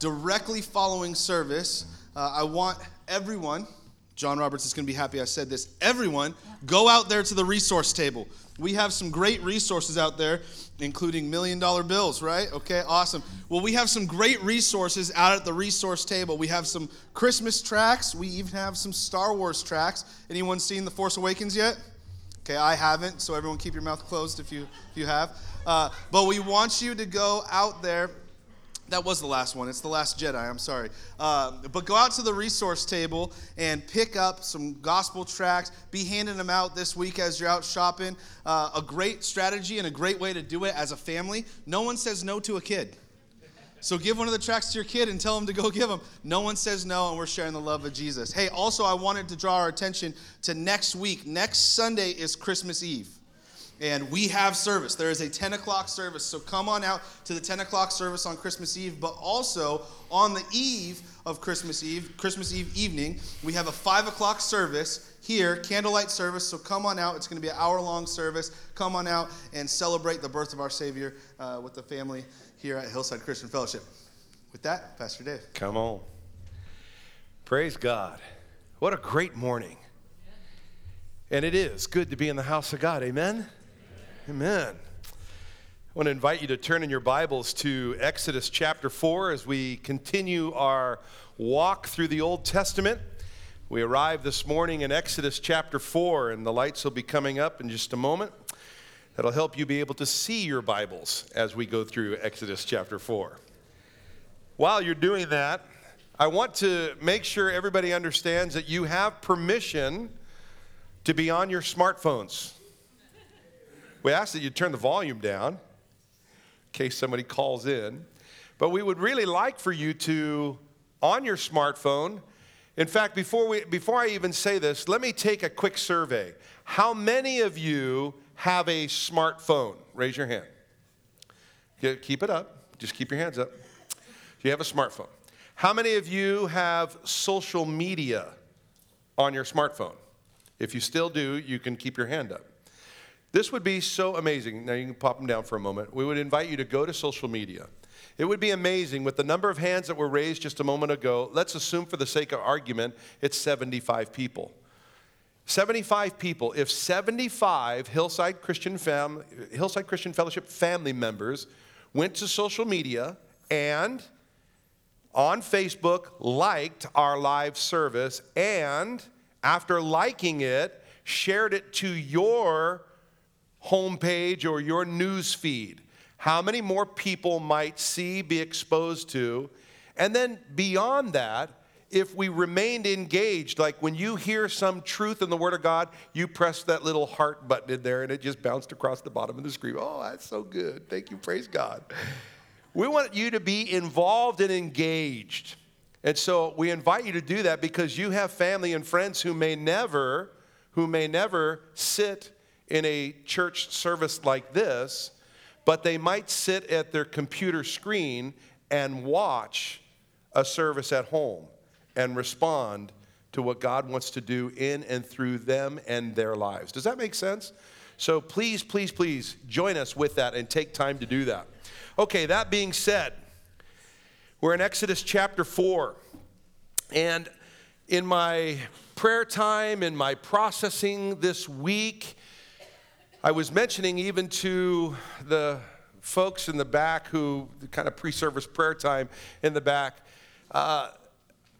directly following service, uh, I want everyone, John Roberts is going to be happy I said this, everyone, go out there to the resource table. We have some great resources out there, including million dollar bills, right? Okay, awesome. Well, we have some great resources out at the resource table. We have some Christmas tracts. We even have some Star Wars tracts. Anyone seen The Force Awakens yet? Okay, I haven't, so everyone keep your mouth closed if you if you have. Uh, but we want you to go out there that was the last one. It's the last Jedi. I'm sorry. Uh, but go out to the resource table and pick up some gospel tracts. Be handing them out this week as you're out shopping. Uh, a great strategy and a great way to do it as a family. No one says no to a kid. So give one of the tracts to your kid and tell them to go give them. No one says no, and we're sharing the love of Jesus. Hey, also, I wanted to draw our attention to next week. Next Sunday is Christmas Eve and we have service. There is a 10 o'clock service. So come on out to the 10 o'clock service on Christmas Eve, but also on the eve of Christmas Eve, Christmas Eve evening, we have a 5 o'clock service here, candlelight service. So come on out. It's going to be an hour long service. Come on out and celebrate the birth of our Savior uh, with the family here at Hillside Christian Fellowship. With that, Pastor Dave. Come on. Praise God. What a great morning. And it is good to be in the house of God. Amen. Amen. I want to invite you to turn in your Bibles to Exodus chapter 4 as we continue our walk through the Old Testament. We arrived this morning in Exodus chapter 4, and the lights will be coming up in just a moment. That'll help you be able to see your Bibles as we go through Exodus chapter 4. While you're doing that, I want to make sure everybody understands that you have permission to be on your smartphones. We ask that you turn the volume down in case somebody calls in. But we would really like for you to, on your smartphone, in fact, before, we, before I even say this, let me take a quick survey. How many of you have a smartphone? Raise your hand. Keep it up. Just keep your hands up. Do you have a smartphone. How many of you have social media on your smartphone? If you still do, you can keep your hand up. This would be so amazing. Now you can pop them down for a moment. We would invite you to go to social media. It would be amazing with the number of hands that were raised just a moment ago. Let's assume, for the sake of argument, it's 75 people. 75 people. If 75 Hillside Christian, Fam- Hillside Christian Fellowship family members went to social media and on Facebook liked our live service and after liking it, shared it to your homepage or your news feed, how many more people might see, be exposed to? And then beyond that, if we remained engaged, like when you hear some truth in the Word of God, you press that little heart button in there and it just bounced across the bottom of the screen. Oh, that's so good. Thank you. Praise God. We want you to be involved and engaged. And so we invite you to do that because you have family and friends who may never, who may never sit in a church service like this, but they might sit at their computer screen and watch a service at home and respond to what God wants to do in and through them and their lives. Does that make sense? So please, please, please join us with that and take time to do that. Okay, that being said, we're in Exodus chapter 4. And in my prayer time, in my processing this week, I was mentioning even to the folks in the back who kind of pre service prayer time in the back. Uh,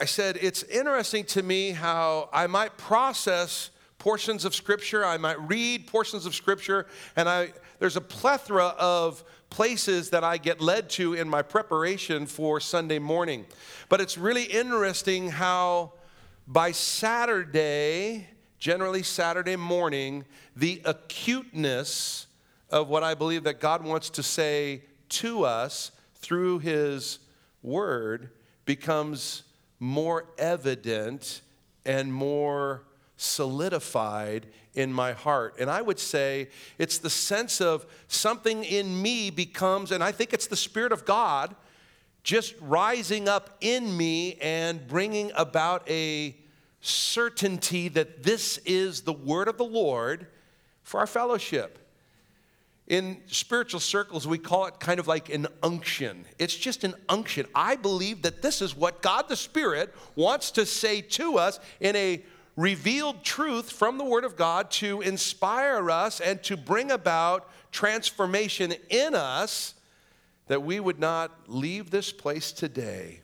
I said, it's interesting to me how I might process portions of Scripture, I might read portions of Scripture, and I, there's a plethora of places that I get led to in my preparation for Sunday morning. But it's really interesting how by Saturday, generally Saturday morning, the acuteness of what I believe that God wants to say to us through His Word becomes more evident and more solidified in my heart. And I would say it's the sense of something in me becomes, and I think it's the Spirit of God just rising up in me and bringing about a certainty that this is the word of the Lord for our fellowship. In spiritual circles, we call it kind of like an unction. It's just an unction. I believe that this is what God the Spirit wants to say to us in a revealed truth from the Word of God to inspire us and to bring about transformation in us that we would not leave this place today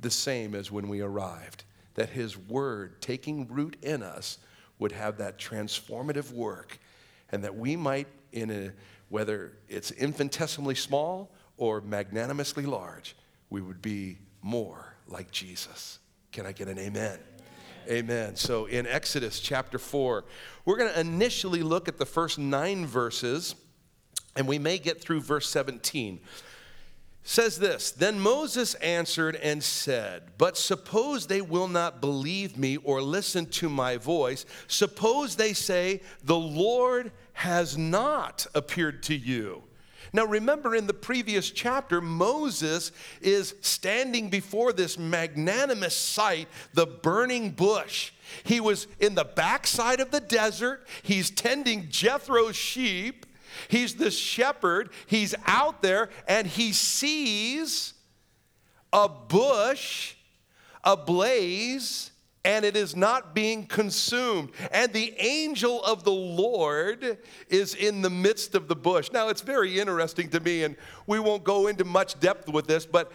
the same as when we arrived. That His Word taking root in us would have that transformative work and that we might, in a whether it's infinitesimally small or magnanimously large, we would be more like Jesus. Can I get an amen? Amen. So in Exodus chapter 4, we're going to initially look at the first nine verses, and we may get through verse 17 says this Then Moses answered and said, But suppose they will not believe me or listen to my voice. Suppose they say, The Lord has not appeared to you. Now, remember in the previous chapter, Moses is standing before this magnanimous sight, the burning bush. He was in the backside of the desert, he's tending Jethro's sheep. He's the shepherd. He's out there and he sees a bush ablaze and it is not being consumed. And the angel of the Lord is in the midst of the bush. Now, it's very interesting to me, and we won't go into much depth with this, but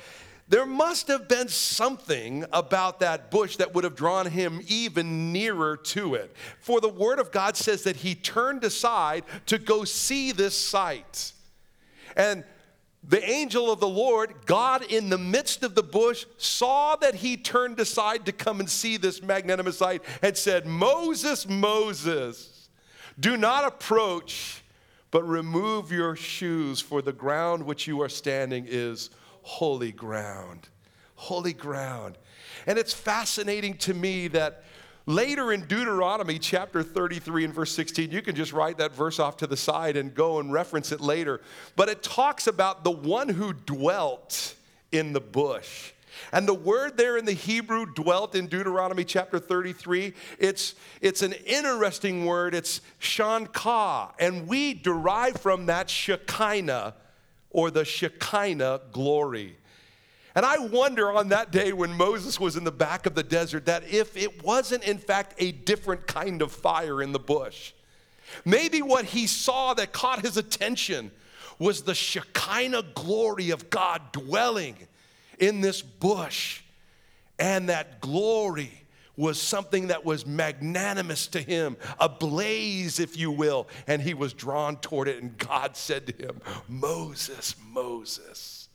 there must have been something about that bush that would have drawn him even nearer to it. For the Word of God says that he turned aside to go see this sight. And the angel of the Lord, God in the midst of the bush, saw that he turned aside to come and see this magnanimous sight and said, Moses, Moses, do not approach, but remove your shoes, for the ground which you are standing is holy ground. Holy ground. And it's fascinating to me that later in Deuteronomy chapter 33 and verse 16, you can just write that verse off to the side and go and reference it later. But it talks about the one who dwelt in the bush. And the word there in the Hebrew dwelt in Deuteronomy chapter 33. It's, it's an interesting word. It's shankah. And we derive from that Shekinah or the Shekinah glory. And I wonder on that day when Moses was in the back of the desert that if it wasn't, in fact, a different kind of fire in the bush. Maybe what he saw that caught his attention was the Shekinah glory of God dwelling in this bush. And that glory was something that was magnanimous to him, a blaze, if you will. And he was drawn toward it. And God said to him, Moses, Moses,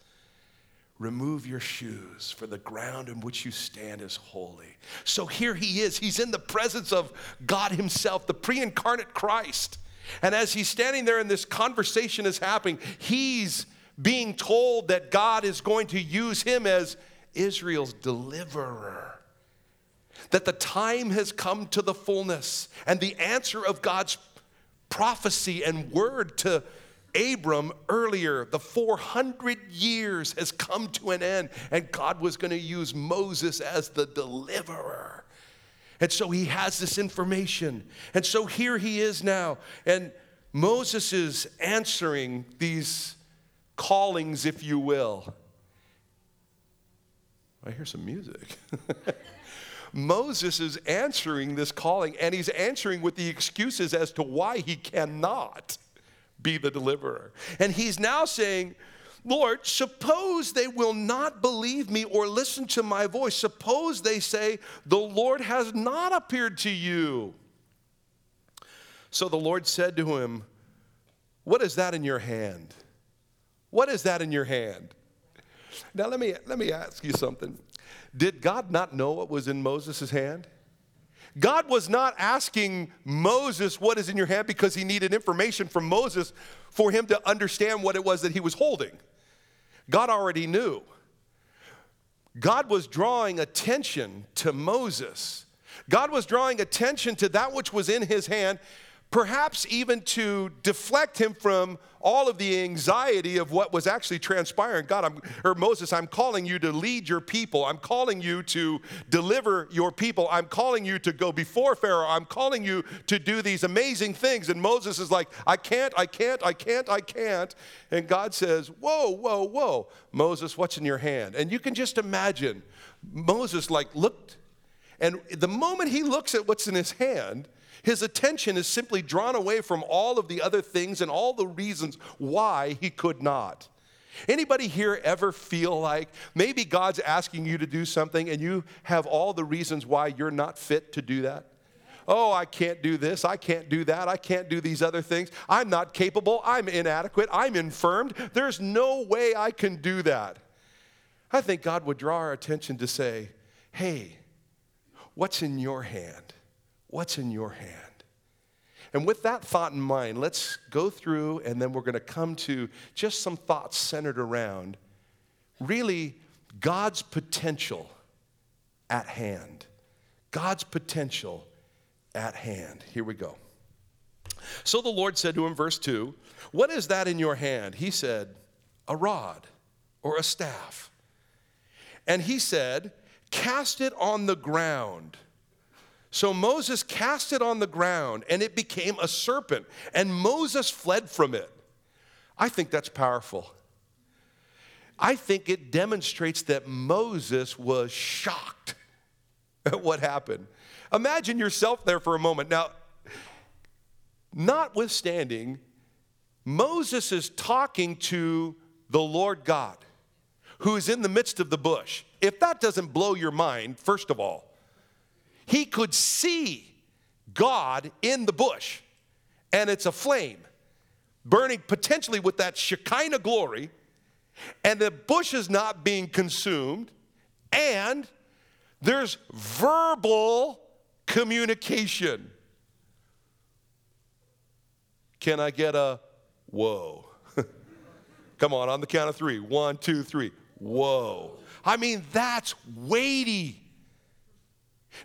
remove your shoes, for the ground in which you stand is holy. So here he is. He's in the presence of God himself, the pre incarnate Christ. And as he's standing there and this conversation is happening, he's being told that God is going to use him as Israel's deliverer that the time has come to the fullness and the answer of God's prophecy and word to Abram earlier, the 400 years has come to an end, and God was going to use Moses as the deliverer. And so he has this information. And so here he is now. And Moses is answering these callings, if you will. I hear some music. Moses is answering this calling, and he's answering with the excuses as to why he cannot be the deliverer. And he's now saying, Lord, suppose they will not believe me or listen to my voice. Suppose they say, The Lord has not appeared to you. So the Lord said to him, What is that in your hand? What is that in your hand? Now let me let me ask you something. Did God not know what was in Moses' hand? God was not asking Moses what is in your hand because he needed information from Moses for him to understand what it was that he was holding. God already knew. God was drawing attention to Moses. God was drawing attention to that which was in his hand perhaps even to deflect him from all of the anxiety of what was actually transpiring. God, I'm, or Moses, I'm calling you to lead your people. I'm calling you to deliver your people. I'm calling you to go before Pharaoh. I'm calling you to do these amazing things. And Moses is like, I can't, I can't, I can't, I can't. And God says, Whoa, whoa, whoa. Moses, what's in your hand? And you can just imagine Moses like looked, and the moment he looks at what's in his hand, his attention is simply drawn away from all of the other things and all the reasons why he could not. Anybody here ever feel like maybe God's asking you to do something and you have all the reasons why you're not fit to do that? Oh, I can't do this. I can't do that. I can't do these other things. I'm not capable. I'm inadequate. I'm infirmed. There's no way I can do that. I think God would draw our attention to say, hey, what's in your hand? What's in your hand? And with that thought in mind, let's go through and then we're going to come to just some thoughts centered around really God's potential at hand. God's potential at hand. Here we go. So the Lord said to him, verse 2, What is that in your hand? He said, A rod or a staff. And he said, Cast it on the ground. So Moses cast it on the ground, and it became a serpent, and Moses fled from it. I think that's powerful. I think it demonstrates that Moses was shocked at what happened. Imagine yourself there for a moment. Now, notwithstanding, Moses is talking to the Lord God, who is in the midst of the bush. If that doesn't blow your mind, first of all, he could see God in the bush, and it's a flame burning potentially with that Shekinah glory, and the bush is not being consumed, and there's verbal communication. Can I get a whoa? Come on, on the count of three. One, two, three. Whoa. I mean, that's weighty.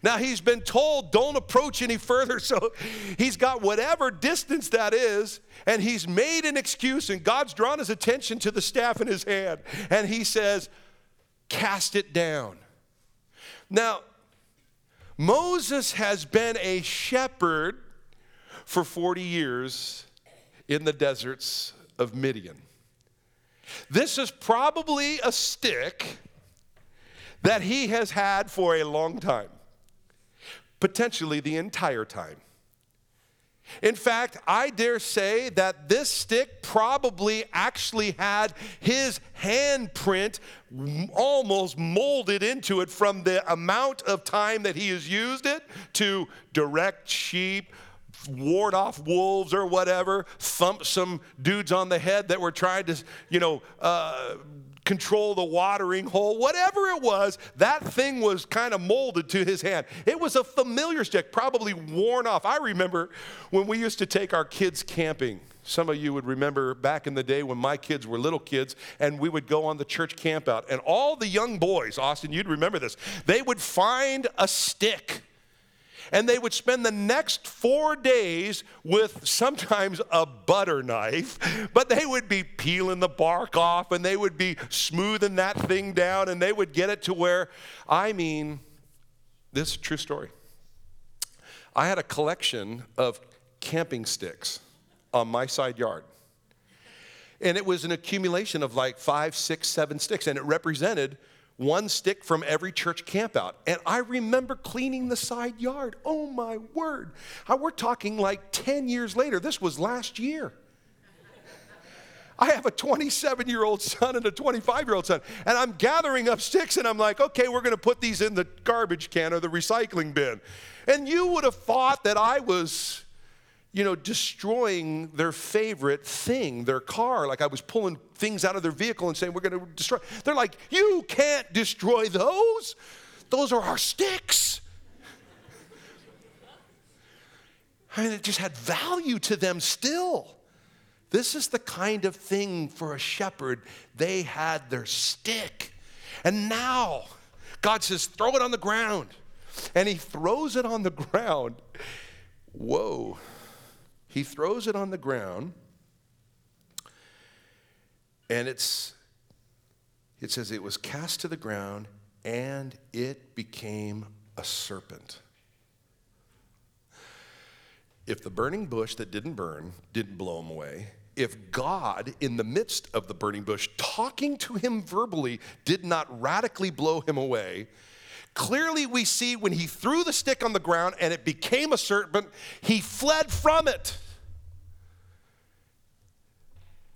Now he's been told, don't approach any further. So he's got whatever distance that is, and he's made an excuse, and God's drawn his attention to the staff in his hand. And he says, cast it down. Now, Moses has been a shepherd for 40 years in the deserts of Midian. This is probably a stick that he has had for a long time potentially the entire time. In fact, I dare say that this stick probably actually had his handprint almost molded into it from the amount of time that he has used it to direct sheep, ward off wolves or whatever, thump some dudes on the head that were trying to, you know, uh, control the watering hole, whatever it was, that thing was kind of molded to his hand. It was a familiar stick, probably worn off. I remember when we used to take our kids camping. Some of you would remember back in the day when my kids were little kids and we would go on the church campout. And all the young boys, Austin, you'd remember this, they would find a stick and they would spend the next four days with sometimes a butter knife, but they would be peeling the bark off and they would be smoothing that thing down and they would get it to where, I mean, this is a true story. I had a collection of camping sticks on my side yard. And it was an accumulation of like five, six, seven sticks, and it represented one stick from every church campout. And I remember cleaning the side yard. Oh my word. I, we're talking like 10 years later. This was last year. I have a 27 year old son and a 25 year old son, and I'm gathering up sticks and I'm like, okay, we're gonna put these in the garbage can or the recycling bin. And you would have thought that I was you know, destroying their favorite thing, their car. Like I was pulling things out of their vehicle and saying, We're going to destroy. They're like, You can't destroy those. Those are our sticks. I mean, it just had value to them still. This is the kind of thing for a shepherd. They had their stick. And now, God says, Throw it on the ground. And he throws it on the ground. Whoa. He throws it on the ground, and it's, it says it was cast to the ground, and it became a serpent. If the burning bush that didn't burn didn't blow him away, if God, in the midst of the burning bush, talking to him verbally, did not radically blow him away, clearly we see when he threw the stick on the ground and it became a serpent, he fled from it.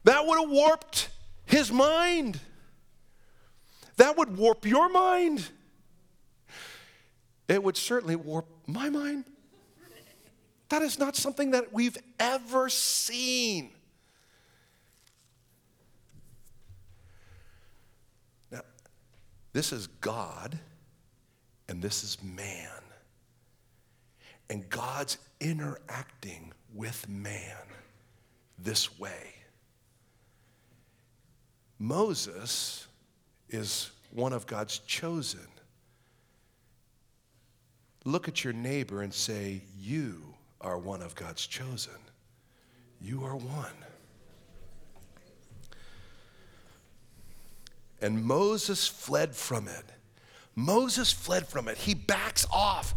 That would have warped his mind. That would warp your mind. It would certainly warp my mind. That is not something that we've ever seen. Now, this is God and this is man. And God's interacting with man this way. Moses is one of God's chosen. Look at your neighbor and say, You are one of God's chosen. You are one. And Moses fled from it. Moses fled from it. He backs off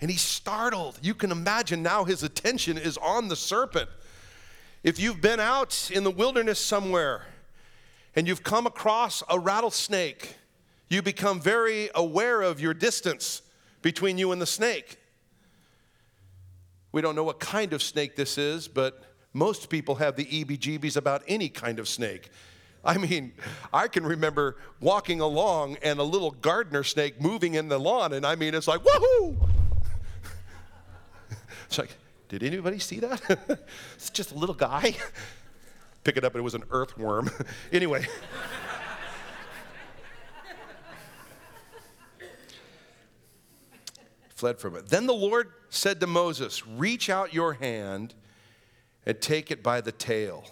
and he's startled. You can imagine now his attention is on the serpent. If you've been out in the wilderness somewhere and you've come across a rattlesnake, you become very aware of your distance between you and the snake. We don't know what kind of snake this is, but most people have the EB jeebies about any kind of snake. I mean, I can remember walking along and a little gardener snake moving in the lawn, and I mean, it's like, woohoo! It's like, did anybody see that? it's just a little guy. Pick it up, and it was an earthworm. anyway. Fled from it. Then the Lord said to Moses, Reach out your hand and take it by the tail.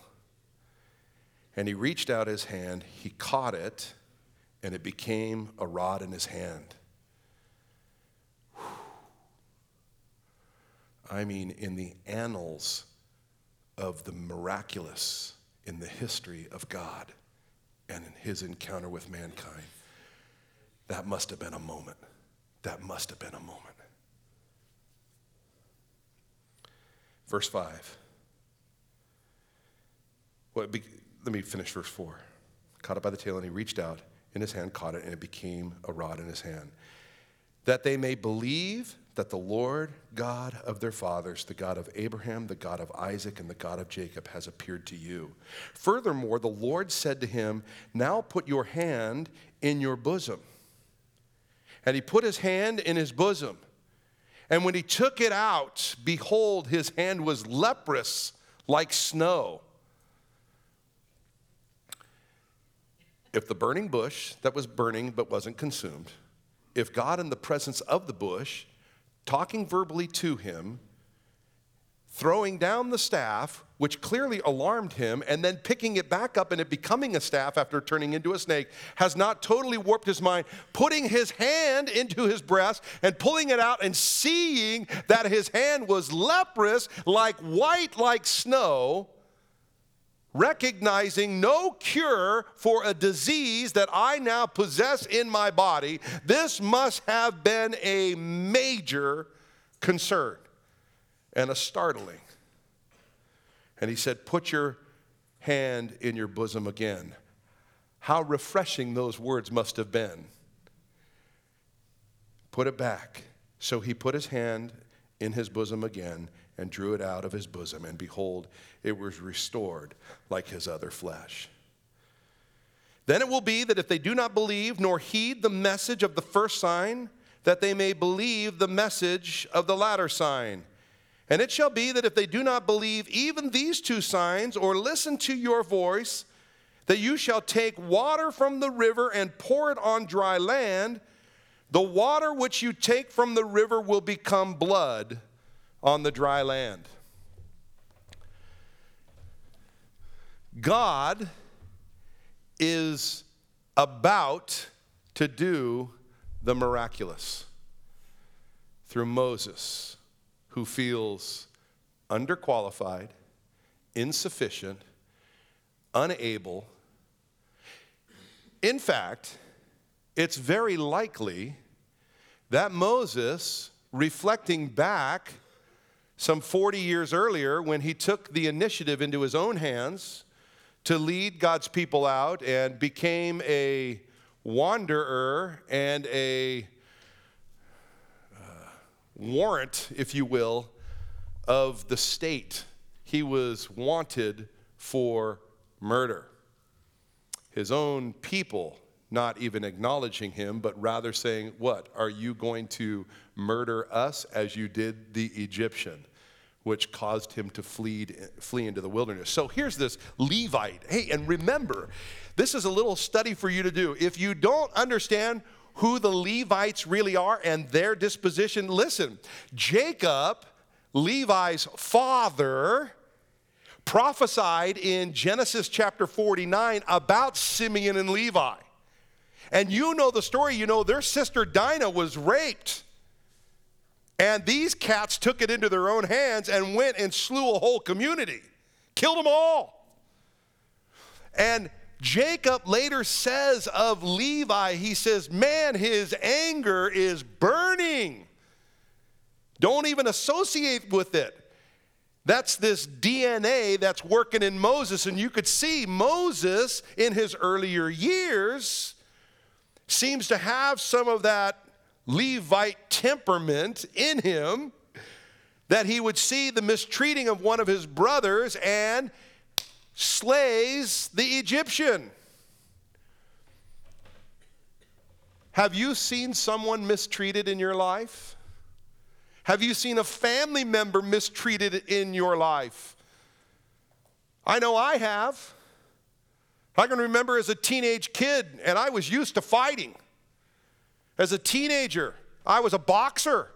And he reached out his hand, he caught it, and it became a rod in his hand. I mean, in the annals of the miraculous in the history of God and in his encounter with mankind, that must have been a moment. That must have been a moment. Verse 5. Well, be, let me finish verse 4. Caught it by the tail, and he reached out in his hand, caught it, and it became a rod in his hand. That they may believe that the Lord God of their fathers, the God of Abraham, the God of Isaac, and the God of Jacob, has appeared to you. Furthermore, the Lord said to him, Now put your hand in your bosom. And he put his hand in his bosom. And when he took it out, behold, his hand was leprous like snow. If the burning bush that was burning but wasn't consumed, if God in the presence of the bush, talking verbally to him, throwing down the staff, which clearly alarmed him, and then picking it back up and it becoming a staff after turning into a snake, has not totally warped his mind, putting his hand into his breast and pulling it out and seeing that his hand was leprous, like white like snow, recognizing no cure for a disease that I now possess in my body, this must have been a major concern and a startling. And he said, Put your hand in your bosom again. How refreshing those words must have been. Put it back. So he put his hand in his bosom again and drew it out of his bosom, and behold, it was restored like his other flesh. Then it will be that if they do not believe nor heed the message of the first sign, that they may believe the message of the latter sign. And it shall be that if they do not believe even these two signs or listen to your voice, that you shall take water from the river and pour it on dry land. The water which you take from the river will become blood on the dry land. God is about to do the miraculous through Moses, who feels underqualified, insufficient, unable. In fact, it's very likely that Moses, reflecting back some 40 years earlier when he took the initiative into his own hands to lead God's people out and became a wanderer and a uh, warrant, if you will, of the state. He was wanted for murder. His own people not even acknowledging him, but rather saying, What? Are you going to murder us as you did the Egyptian? Which caused him to flee, flee into the wilderness. So here's this Levite. Hey, and remember, this is a little study for you to do. If you don't understand who the Levites really are and their disposition, listen. Jacob, Levi's father, prophesied in Genesis chapter 49 about Simeon and Levi. And you know the story, you know, their sister Dinah was raped. And these cats took it into their own hands and went and slew a whole community, killed them all. And Jacob later says of Levi, he says, Man, his anger is burning. Don't even associate with it. That's this DNA that's working in Moses. And you could see Moses in his earlier years seems to have some of that Levite temperament in him that he would see the mistreating of one of his brothers and slays the Egyptian. Have you seen someone mistreated in your life? Have you seen a family member mistreated in your life? I know I have. I can remember as a teenage kid, and I was used to fighting. As a teenager, I was a boxer.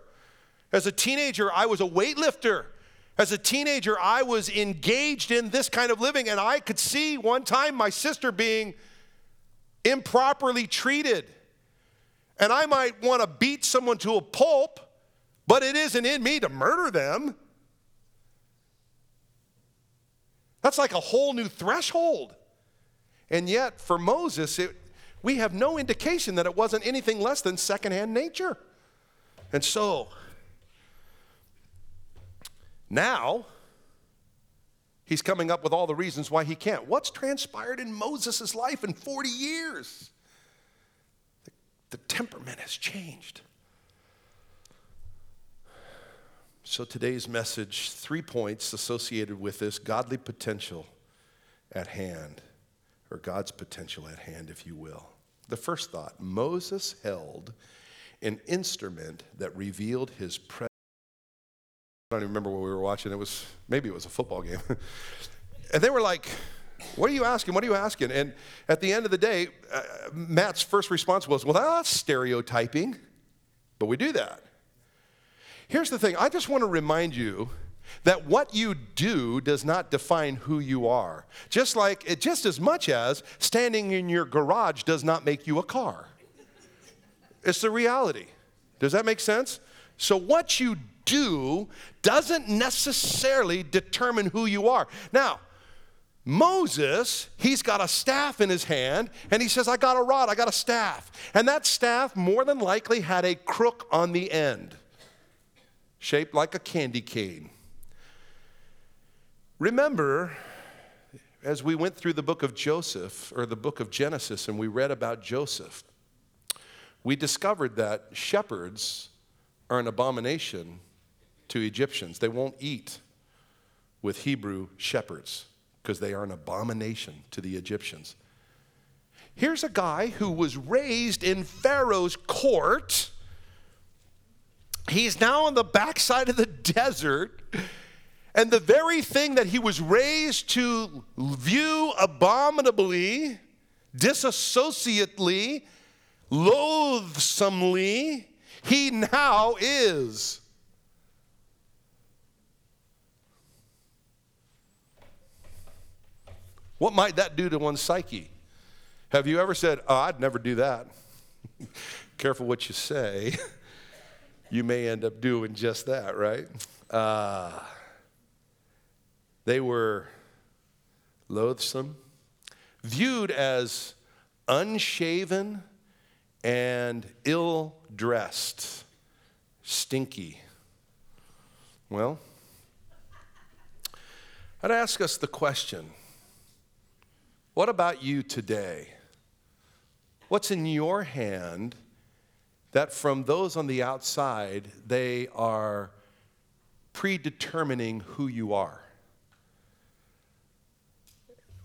As a teenager, I was a weightlifter. As a teenager, I was engaged in this kind of living, and I could see one time my sister being improperly treated. And I might want to beat someone to a pulp, but it isn't in me to murder them. That's like a whole new threshold. And yet, for Moses, it, we have no indication that it wasn't anything less than secondhand nature. And so, now, he's coming up with all the reasons why he can't. What's transpired in Moses' life in 40 years? The, the temperament has changed. So, today's message three points associated with this godly potential at hand or God's potential at hand, if you will. The first thought Moses held an instrument that revealed his presence. I don't even remember what we were watching. It was maybe it was a football game. and they were like, What are you asking? What are you asking? And at the end of the day, uh, Matt's first response was, Well, that's stereotyping. But we do that. Here's the thing I just want to remind you that what you do does not define who you are. Just like, it, just as much as standing in your garage does not make you a car. It's the reality. Does that make sense? So, what you do doesn't necessarily determine who you are. Now, Moses, he's got a staff in his hand, and he says, I got a rod, I got a staff. And that staff, more than likely, had a crook on the end, shaped like a candy cane. Remember, as we went through the book of Joseph, or the book of Genesis, and we read about Joseph, we discovered that shepherds are an abomination to Egyptians. They won't eat with Hebrew shepherds because they are an abomination to the Egyptians. Here's a guy who was raised in Pharaoh's court. He's now on the backside of the desert and the very thing that he was raised to view abominably, disassociately, loathsomely, he now is. What might that do to one's psyche? Have you ever said, Oh, I'd never do that? Careful what you say. you may end up doing just that, right? Uh, They were loathsome, viewed as unshaven and ill dressed, stinky. Well, I'd ask us the question what about you today? What's in your hand that from those on the outside, they are predetermining who you are?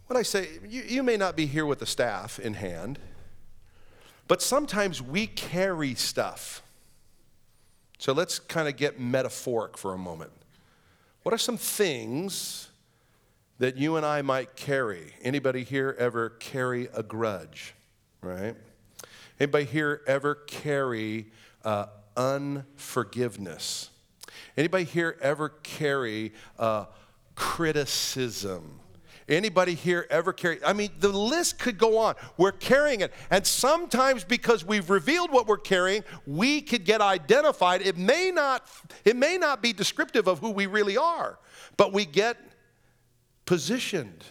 When I say, you, you may not be here with the staff in hand, but sometimes we carry stuff. So let's kind of get metaphoric for a moment. What are some things that you and I might carry? Anybody here ever carry a grudge, right? Anybody here ever carry uh, unforgiveness? Anybody here ever carry uh, criticism? Anybody here ever carry? I mean, the list could go on. We're carrying it. And sometimes because we've revealed what we're carrying, we could get identified. It may not, it may not be descriptive of who we really are, but we get positioned.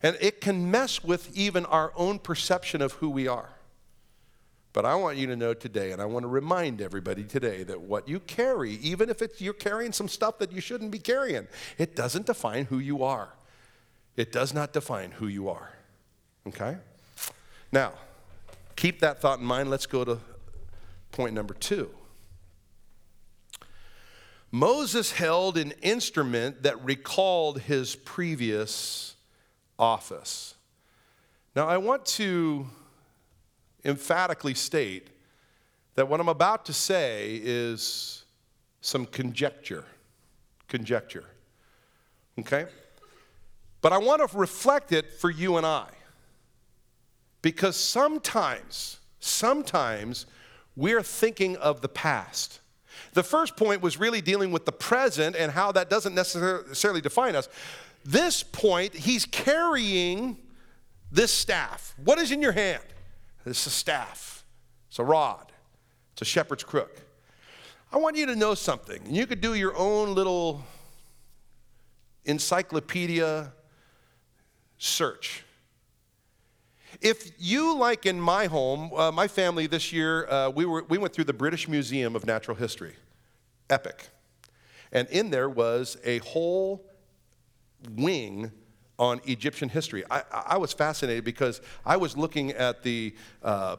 And it can mess with even our own perception of who we are. But I want you to know today, and I want to remind everybody today that what you carry, even if it's, you're carrying some stuff that you shouldn't be carrying, it doesn't define who you are. It does not define who you are. Okay? Now, keep that thought in mind. Let's go to point number two. Moses held an instrument that recalled his previous office. Now, I want to emphatically state that what I'm about to say is some conjecture. Conjecture. Okay? But I want to reflect it for you and I. Because sometimes, sometimes we're thinking of the past. The first point was really dealing with the present and how that doesn't necessarily define us. This point, he's carrying this staff. What is in your hand? This is a staff, it's a rod, it's a shepherd's crook. I want you to know something. You could do your own little encyclopedia search. If you, like in my home, uh, my family this year, uh, we, were, we went through the British Museum of Natural History. Epic. And in there was a whole wing on Egyptian history. I, I was fascinated because I was looking at the, uh,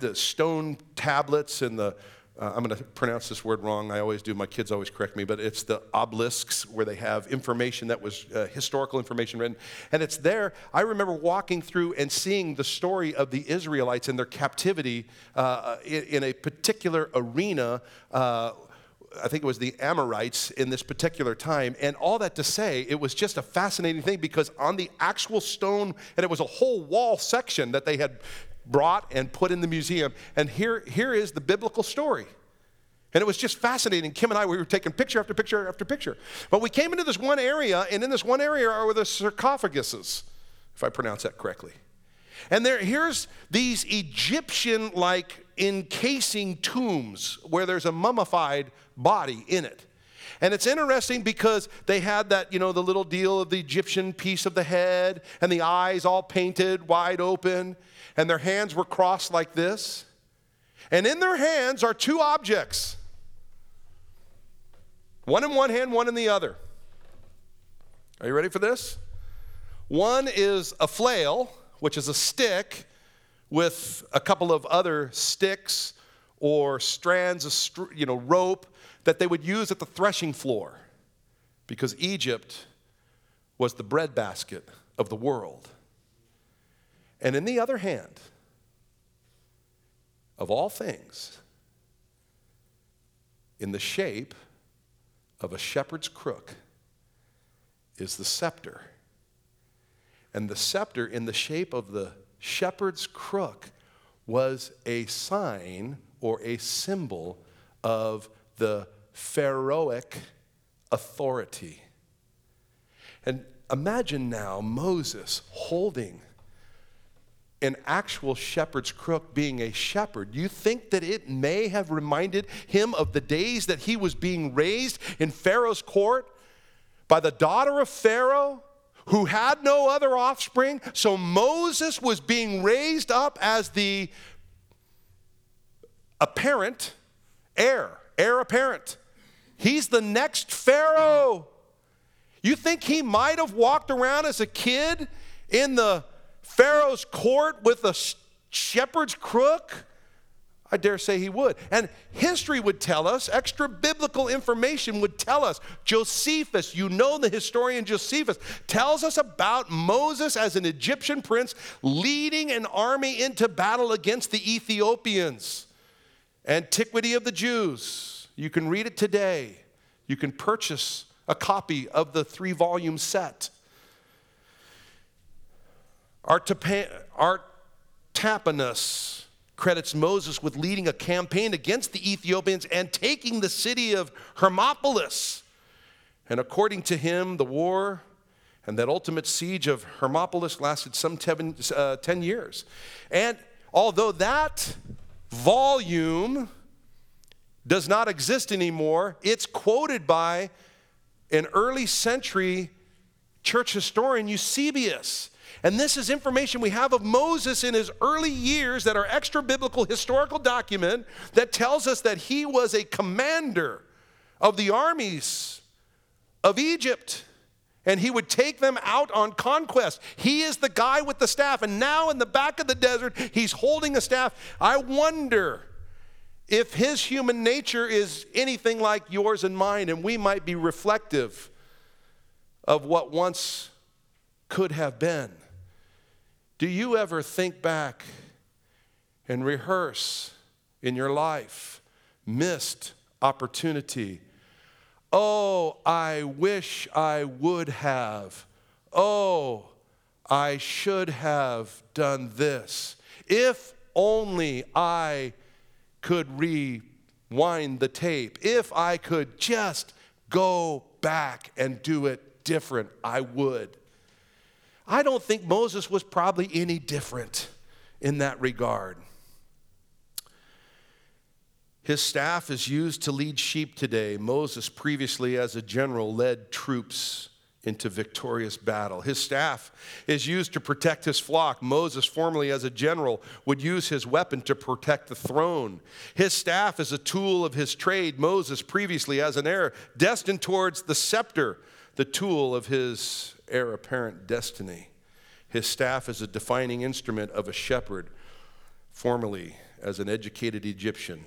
the stone tablets and the uh, I'm going to pronounce this word wrong. I always do. My kids always correct me, but it's the obelisks where they have information that was uh, historical information written. And it's there. I remember walking through and seeing the story of the Israelites and their captivity uh, in, in, a particular arena. Uh, I think it was the Amorites in this particular time. And all that to say, it was just a fascinating thing because on the actual stone, and it was a whole wall section that they had brought and put in the museum. And here, here is the biblical story. And it was just fascinating. Kim and I, we were taking picture after picture after picture. But we came into this one area, and in this one area are the sarcophaguses, if I pronounce that correctly. And there, here's these Egyptian like encasing tombs where there's a mummified body in it. And it's interesting because they had that, you know, the little deal of the Egyptian piece of the head and the eyes all painted wide open and their hands were crossed like this. And in their hands are two objects one in one hand, one in the other. Are you ready for this? One is a flail, which is a stick with a couple of other sticks or strands of you know, rope that they would use at the threshing floor because Egypt was the breadbasket of the world. And in the other hand, of all things, in the shape of a shepherd's crook, is the scepter. And the scepter, in the shape of the shepherd's crook, was a sign or a symbol of the Pharaohic authority. And imagine now Moses holding an actual shepherd's crook being a shepherd, you think that it may have reminded him of the days that he was being raised in Pharaoh's court? by the daughter of Pharaoh who had no other offspring. So Moses was being raised up as the apparent heir, heir apparent. He's the next Pharaoh. You think he might have walked around as a kid in the Pharaoh's court with a shepherd's crook? I dare say he would. And history would tell us, extra biblical information would tell us. Josephus, you know the historian Josephus, tells us about Moses as an Egyptian prince leading an army into battle against the Ethiopians. Antiquity of the Jews. You can read it today. You can purchase a copy of the three volume set. Artapanus credits Moses with leading a campaign against the Ethiopians and taking the city of Hermopolis. And according to him, the war and that ultimate siege of Hermopolis lasted some 10, uh, 10 years. And although that volume does not exist anymore, it's quoted by an early century church historian, Eusebius. And this is information we have of Moses in his early years that are extra biblical historical document that tells us that he was a commander of the armies of Egypt. And he would take them out on conquest. He is the guy with the staff. And now in the back of the desert, he's holding a staff. I wonder if his human nature is anything like yours and mine, and we might be reflective of what once could have been. Do you ever think back and rehearse in your life missed opportunity? Oh, I wish I would have. Oh, I should have done this. If only I could rewind the tape. If I could just go back and do it different, I would. I don't think Moses was probably any different in that regard. His staff is used to lead sheep today. Moses, previously as a general, led troops into victorious battle. His staff is used to protect his flock. Moses, formerly as a general, would use his weapon to protect the throne. His staff is a tool of his trade. Moses, previously as an heir, destined towards the scepter, the tool of his heir apparent destiny. His staff is a defining instrument of a shepherd. Formerly, as an educated Egyptian,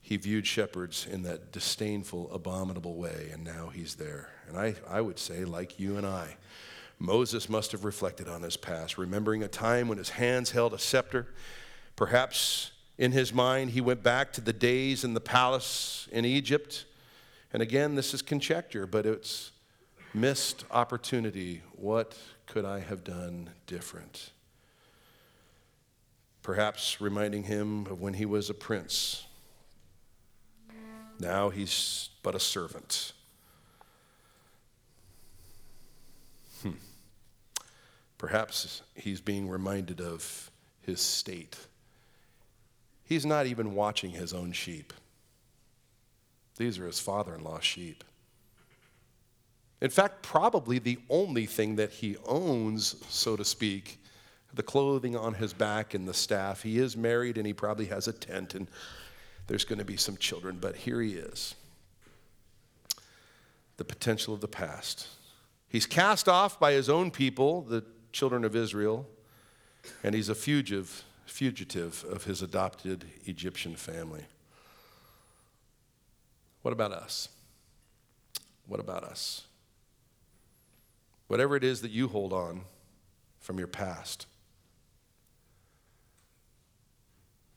he viewed shepherds in that disdainful, abominable way, and now he's there. And I, I would say, like you and I, Moses must have reflected on his past, remembering a time when his hands held a scepter. Perhaps in his mind, he went back to the days in the palace in Egypt. And again, this is conjecture, but it's missed opportunity. What could I have done different? Perhaps reminding him of when he was a prince. Now he's but a servant. Hmm. Perhaps he's being reminded of his state. He's not even watching his own sheep. These are his father in law's sheep. In fact, probably the only thing that he owns, so to speak, the clothing on his back and the staff. He is married and he probably has a tent and there's going to be some children, but here he is. The potential of the past. He's cast off by his own people, the children of Israel, and he's a fugitive, fugitive of his adopted Egyptian family. What about us? What about us? Whatever it is that you hold on from your past,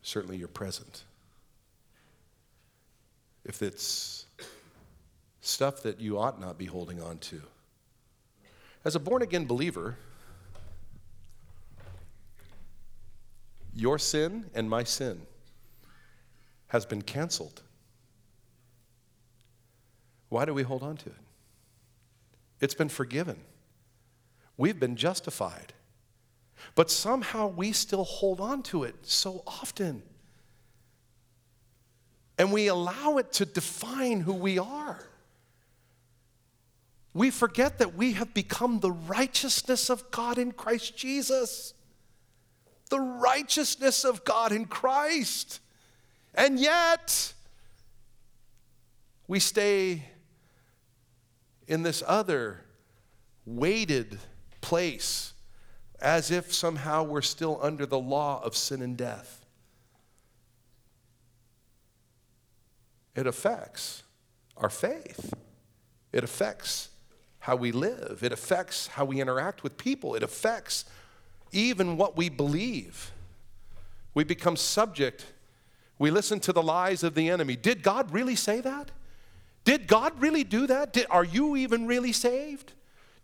certainly your present. If it's stuff that you ought not be holding on to. As a born again believer, your sin and my sin has been canceled. Why do we hold on to it? It's been forgiven. We've been justified. But somehow we still hold on to it so often. And we allow it to define who we are. we forget that we have become the righteousness of God in Christ Jesus. The righteousness of God in Christ. And yet, we stay in this other weighted place as if somehow we're still under the law of sin and death. It affects our faith. It affects how we live. It affects how we interact with people. It affects even what we believe. We become subject. We listen to the lies of the enemy. Did God really say that? Did God really do that? Did, are you even really saved?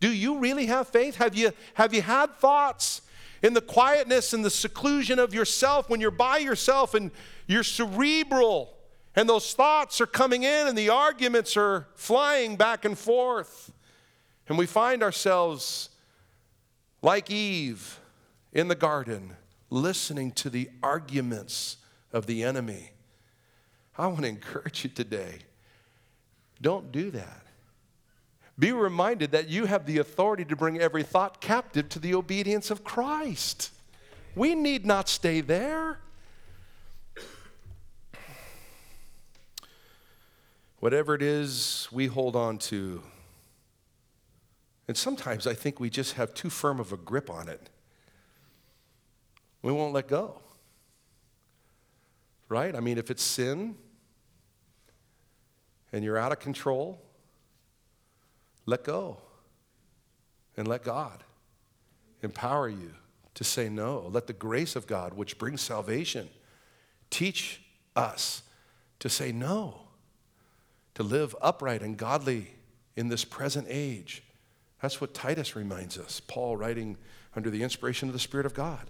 Do you really have faith? Have you, have you had thoughts in the quietness and the seclusion of yourself when you're by yourself and you're cerebral and those thoughts are coming in and the arguments are flying back and forth? And we find ourselves like Eve in the garden, listening to the arguments of the enemy. I want to encourage you today don't do that. Be reminded that you have the authority to bring every thought captive to the obedience of Christ. We need not stay there. Whatever it is we hold on to, and sometimes I think we just have too firm of a grip on it. We won't let go. Right? I mean, if it's sin and you're out of control, let go and let God empower you to say no. Let the grace of God, which brings salvation, teach us to say no, to live upright and godly in this present age. That's what Titus reminds us, Paul writing under the inspiration of the Spirit of God.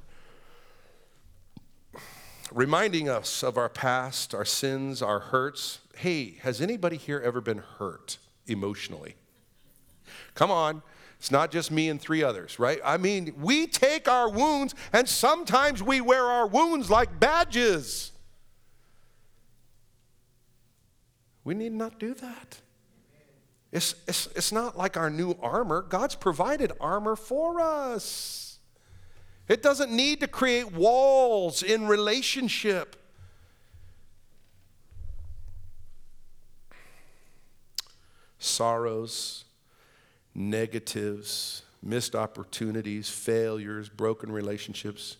Reminding us of our past, our sins, our hurts. Hey, has anybody here ever been hurt emotionally? Come on. It's not just me and three others, right? I mean, we take our wounds and sometimes we wear our wounds like badges. We need not do that. It's, it's, it's not like our new armor. God's provided armor for us. It doesn't need to create walls in relationship. Sorrows, negatives, missed opportunities, failures, broken relationships,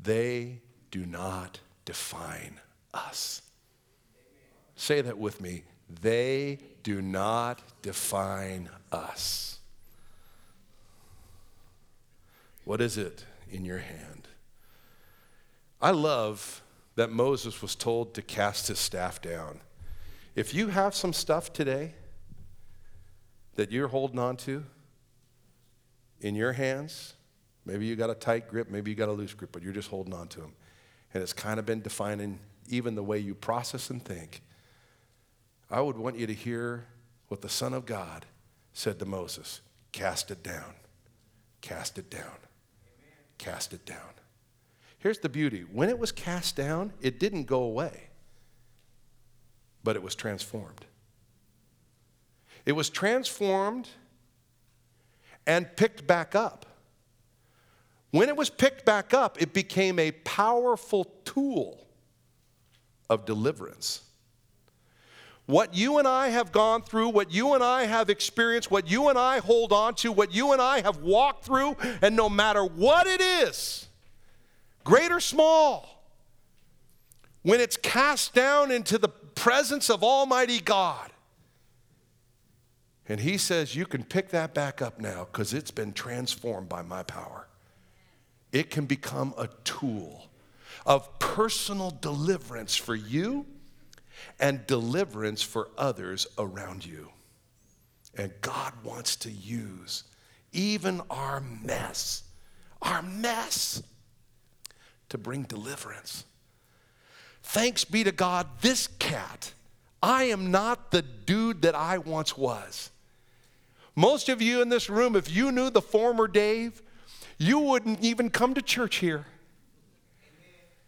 they do not define us. Say that with me. They do not define us. What is it in your hand? I love that Moses was told to cast his staff down. If you have some stuff today that you're holding on to in your hands, maybe you got a tight grip, maybe you got a loose grip, but you're just holding on to them. And it's kind of been defining even the way you process and think. I would want you to hear what the Son of God said to Moses cast it down, cast it down, cast it down. Here's the beauty when it was cast down, it didn't go away, but it was transformed. It was transformed and picked back up. When it was picked back up, it became a powerful tool of deliverance. What you and I have gone through, what you and I have experienced, what you and I hold on to, what you and I have walked through, and no matter what it is, great or small, when it's cast down into the presence of Almighty God, and He says, You can pick that back up now because it's been transformed by my power. It can become a tool of personal deliverance for you and deliverance for others around you. And God wants to use even our mess, our mess, to bring deliverance. Thanks be to God, this cat, I am not the dude that I once was. Most of you in this room, if you knew the former Dave, you wouldn't even come to church here.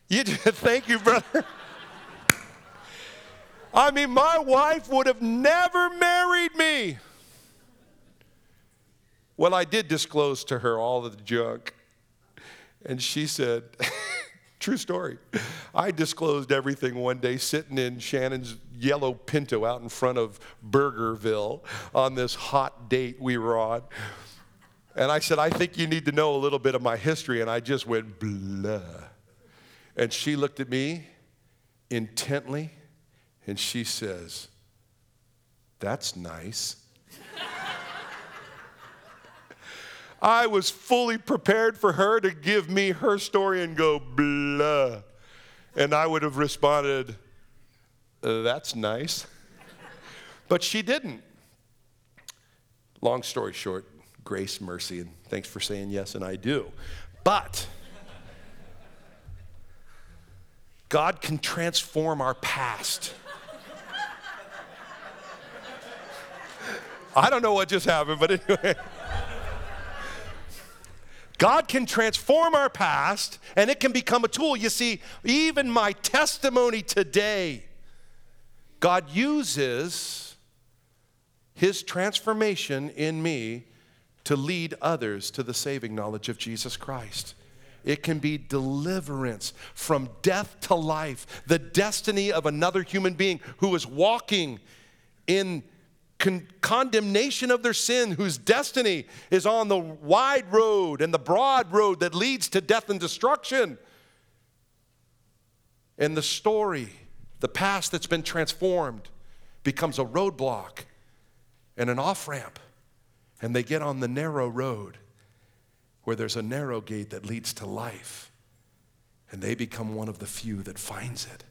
You, thank you, brother. I mean, my wife would have never married me. Well, I did disclose to her all of the junk. And she said, True story. I disclosed everything one day sitting in Shannon's yellow Pinto out in front of Burgerville on this hot date we were on. And I said, I think you need to know a little bit of my history. And I just went, blah. And she looked at me intently and she says, That's nice. I was fully prepared for her to give me her story and go, blah. And I would have responded, uh, That's nice. But she didn't. Long story short, grace, mercy, and thanks for saying yes, and I do. But God can transform our past. I don't know what just happened, but anyway. God can transform our past and it can become a tool. You see, even my testimony today, God uses his transformation in me to lead others to the saving knowledge of Jesus Christ. It can be deliverance from death to life, the destiny of another human being who is walking in con- condemnation of their sin, whose destiny is on the wide road and the broad road that leads to death and destruction. And the story, the past that's been transformed, becomes a roadblock and an off ramp. And they get on the narrow road where there's a narrow gate that leads to life. And they become one of the few that finds it.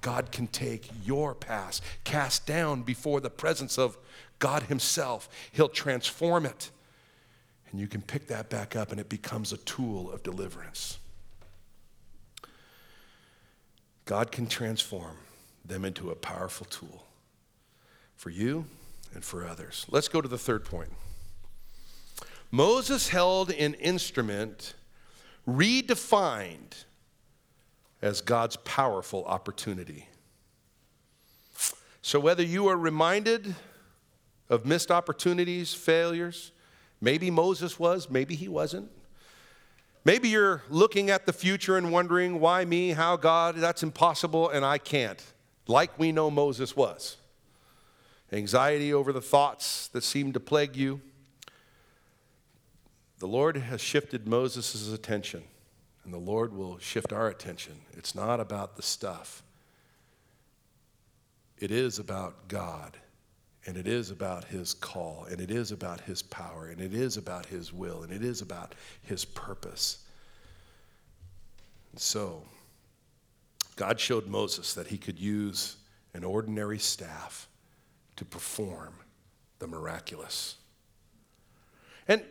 God can take your past, cast down before the presence of God Himself. He'll transform it. And you can pick that back up, and it becomes a tool of deliverance. God can transform them into a powerful tool for you and for others. Let's go to the third point. Moses held an instrument redefined as God's powerful opportunity. So, whether you are reminded of missed opportunities, failures, maybe Moses was, maybe he wasn't. Maybe you're looking at the future and wondering, why me? How God? That's impossible and I can't, like we know Moses was. Anxiety over the thoughts that seem to plague you. The Lord has shifted Moses' attention and the Lord will shift our attention. It's not about the stuff, it is about God. And it is about his call, and it is about his power, and it is about his will, and it is about his purpose. And so, God showed Moses that he could use an ordinary staff to perform the miraculous. And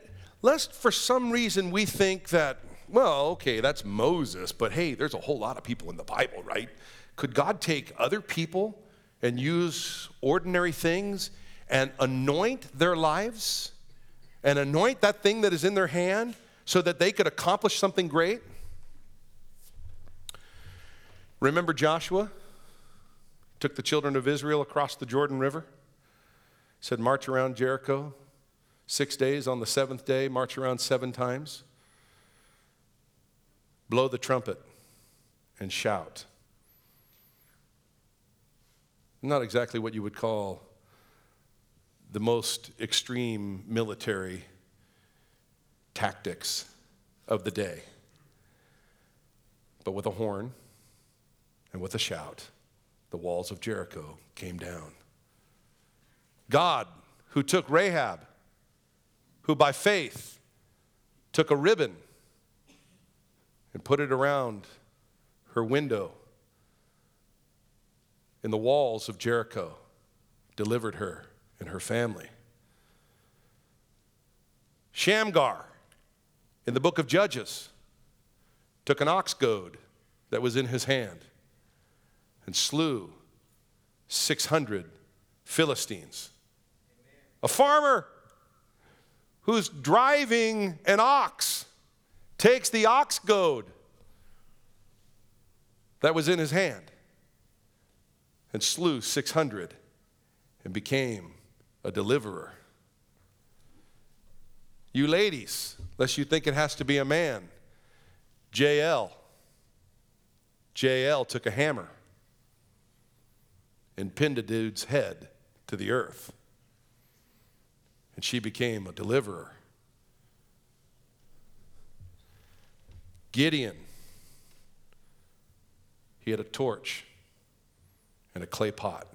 lest for some reason we think that well, okay, that's Moses, but hey, there's a whole lot of people in the Bible, right? Could God take other people and use ordinary things and anoint their lives and anoint that thing that is in their hand so that they could accomplish something great? Remember Joshua took the children of Israel across the Jordan River, said, March around Jericho six days. On the seventh day, march around seven times blow the trumpet and shout. Not exactly what you would call the most extreme military tactics of the day. But with a horn and with a shout, the walls of Jericho came down. God, who took Rahab, who by faith took a ribbon and put it around her window in the walls of Jericho, delivered her and her family. Shamgar, in the book of Judges, took an ox goad that was in his hand and slew 600 Philistines. A farmer who's driving an ox takes the ox goad that was in his hand and slew 600 and became a deliverer. You ladies, lest you think it has to be a man. Jael. Jael took a hammer and pinned a dude's head to the earth. And she became a deliverer. Gideon, he had a torch and a clay pot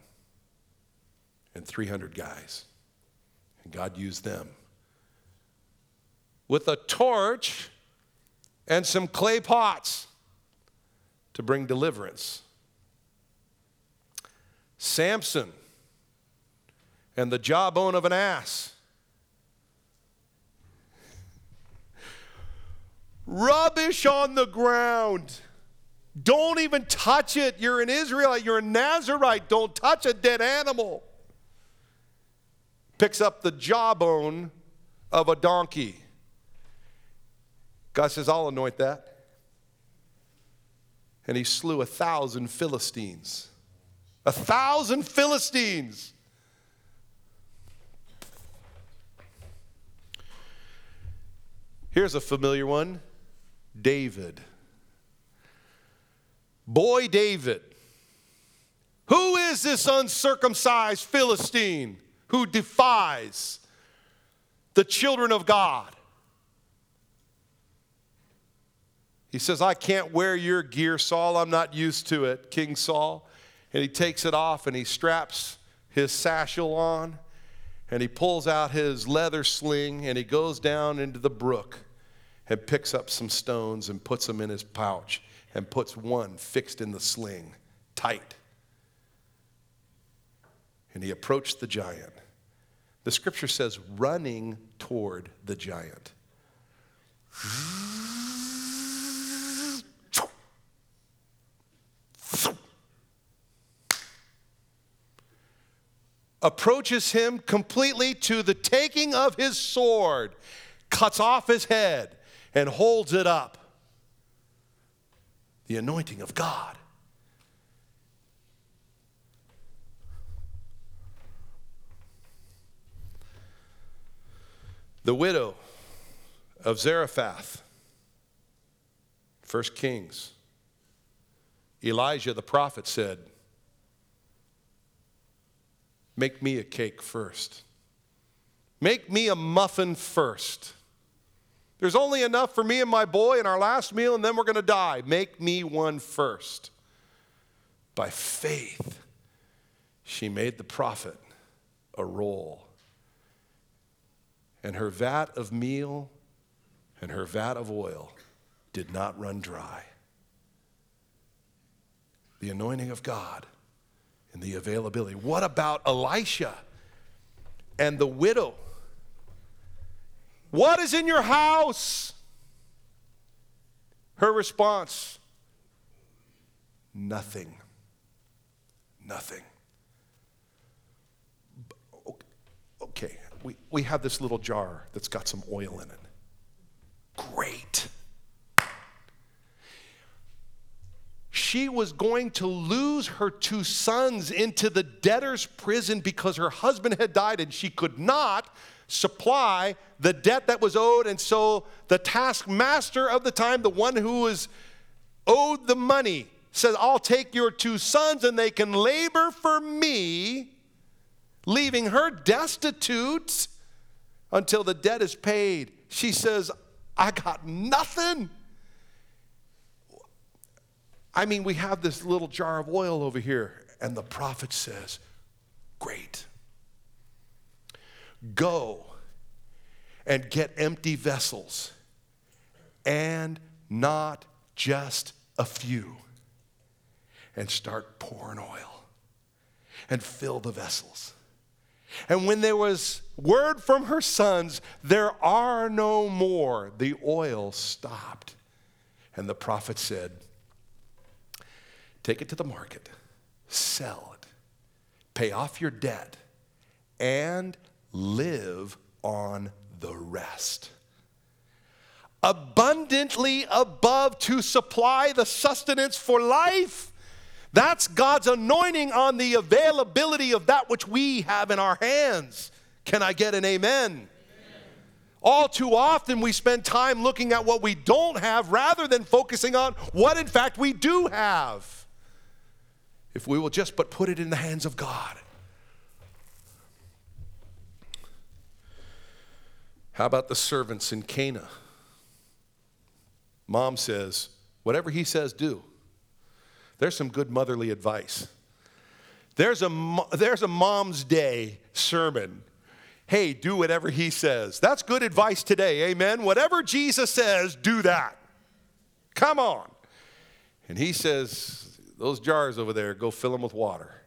and 300 guys. And God used them with a torch and some clay pots to bring deliverance. Samson and the jawbone of an ass. Rubbish on the ground. Don't even touch it. You're an Israelite, you're a Nazarite. Don't touch a dead animal. Picks up the jawbone of a donkey. God says, I'll anoint that. And he slew a thousand Philistines. A thousand Philistines. Here's a familiar one David. Boy, David. Who is this uncircumcised Philistine who defies the children of God? He says, I can't wear your gear, Saul. I'm not used to it, King Saul. And he takes it off and he straps his satchel on and he pulls out his leather sling and he goes down into the brook and picks up some stones and puts them in his pouch and puts one fixed in the sling tight. And he approached the giant. The scripture says, running toward the giant. approaches him completely to the taking of his sword, cuts off his head, and holds it up. The anointing of God. The widow of Zarephath, First Kings. Elijah the prophet said, Make me a cake first. Make me a muffin first. There's only enough for me and my boy in our last meal, and then we're going to die. Make me one first. By faith, she made the prophet a roll. And her vat of meal and her vat of oil did not run dry. The anointing of God and the availability. What about Elisha and the widow? What is in your house? Her response nothing. Nothing. Okay, we, we have this little jar that's got some oil in it. Great. she was going to lose her two sons into the debtor's prison because her husband had died and she could not supply the debt that was owed. And so the taskmaster of the time, the one who was owed the money, says, I'll take your two sons and they can labor for me, leaving her destitute until the debt is paid. She says, I got nothing. I mean, we have this little jar of oil over here, and the prophet says, Great. Go and get empty vessels, and not just a few, and start pouring oil and fill the vessels. And when there was word from her sons, there are no more, the oil stopped. And the prophet said, take it to the market, sell it, pay off your debt, and live on the rest. Abundantly above to supply the sustenance for life. That's God's anointing on the availability of that which we have in our hands. Can I get an amen? amen. All too often, we spend time looking at what we don't have rather than focusing on what, in fact, we do have. If we will just but put it in the hands of God. How about the servants in Cana? Mom says, whatever he says, do. There's some good motherly advice. There's a, there's a mom's day sermon. Hey, do whatever he says. That's good advice today, amen? Whatever Jesus says, do that. Come on. And he says, Those jars over there, go fill them with water.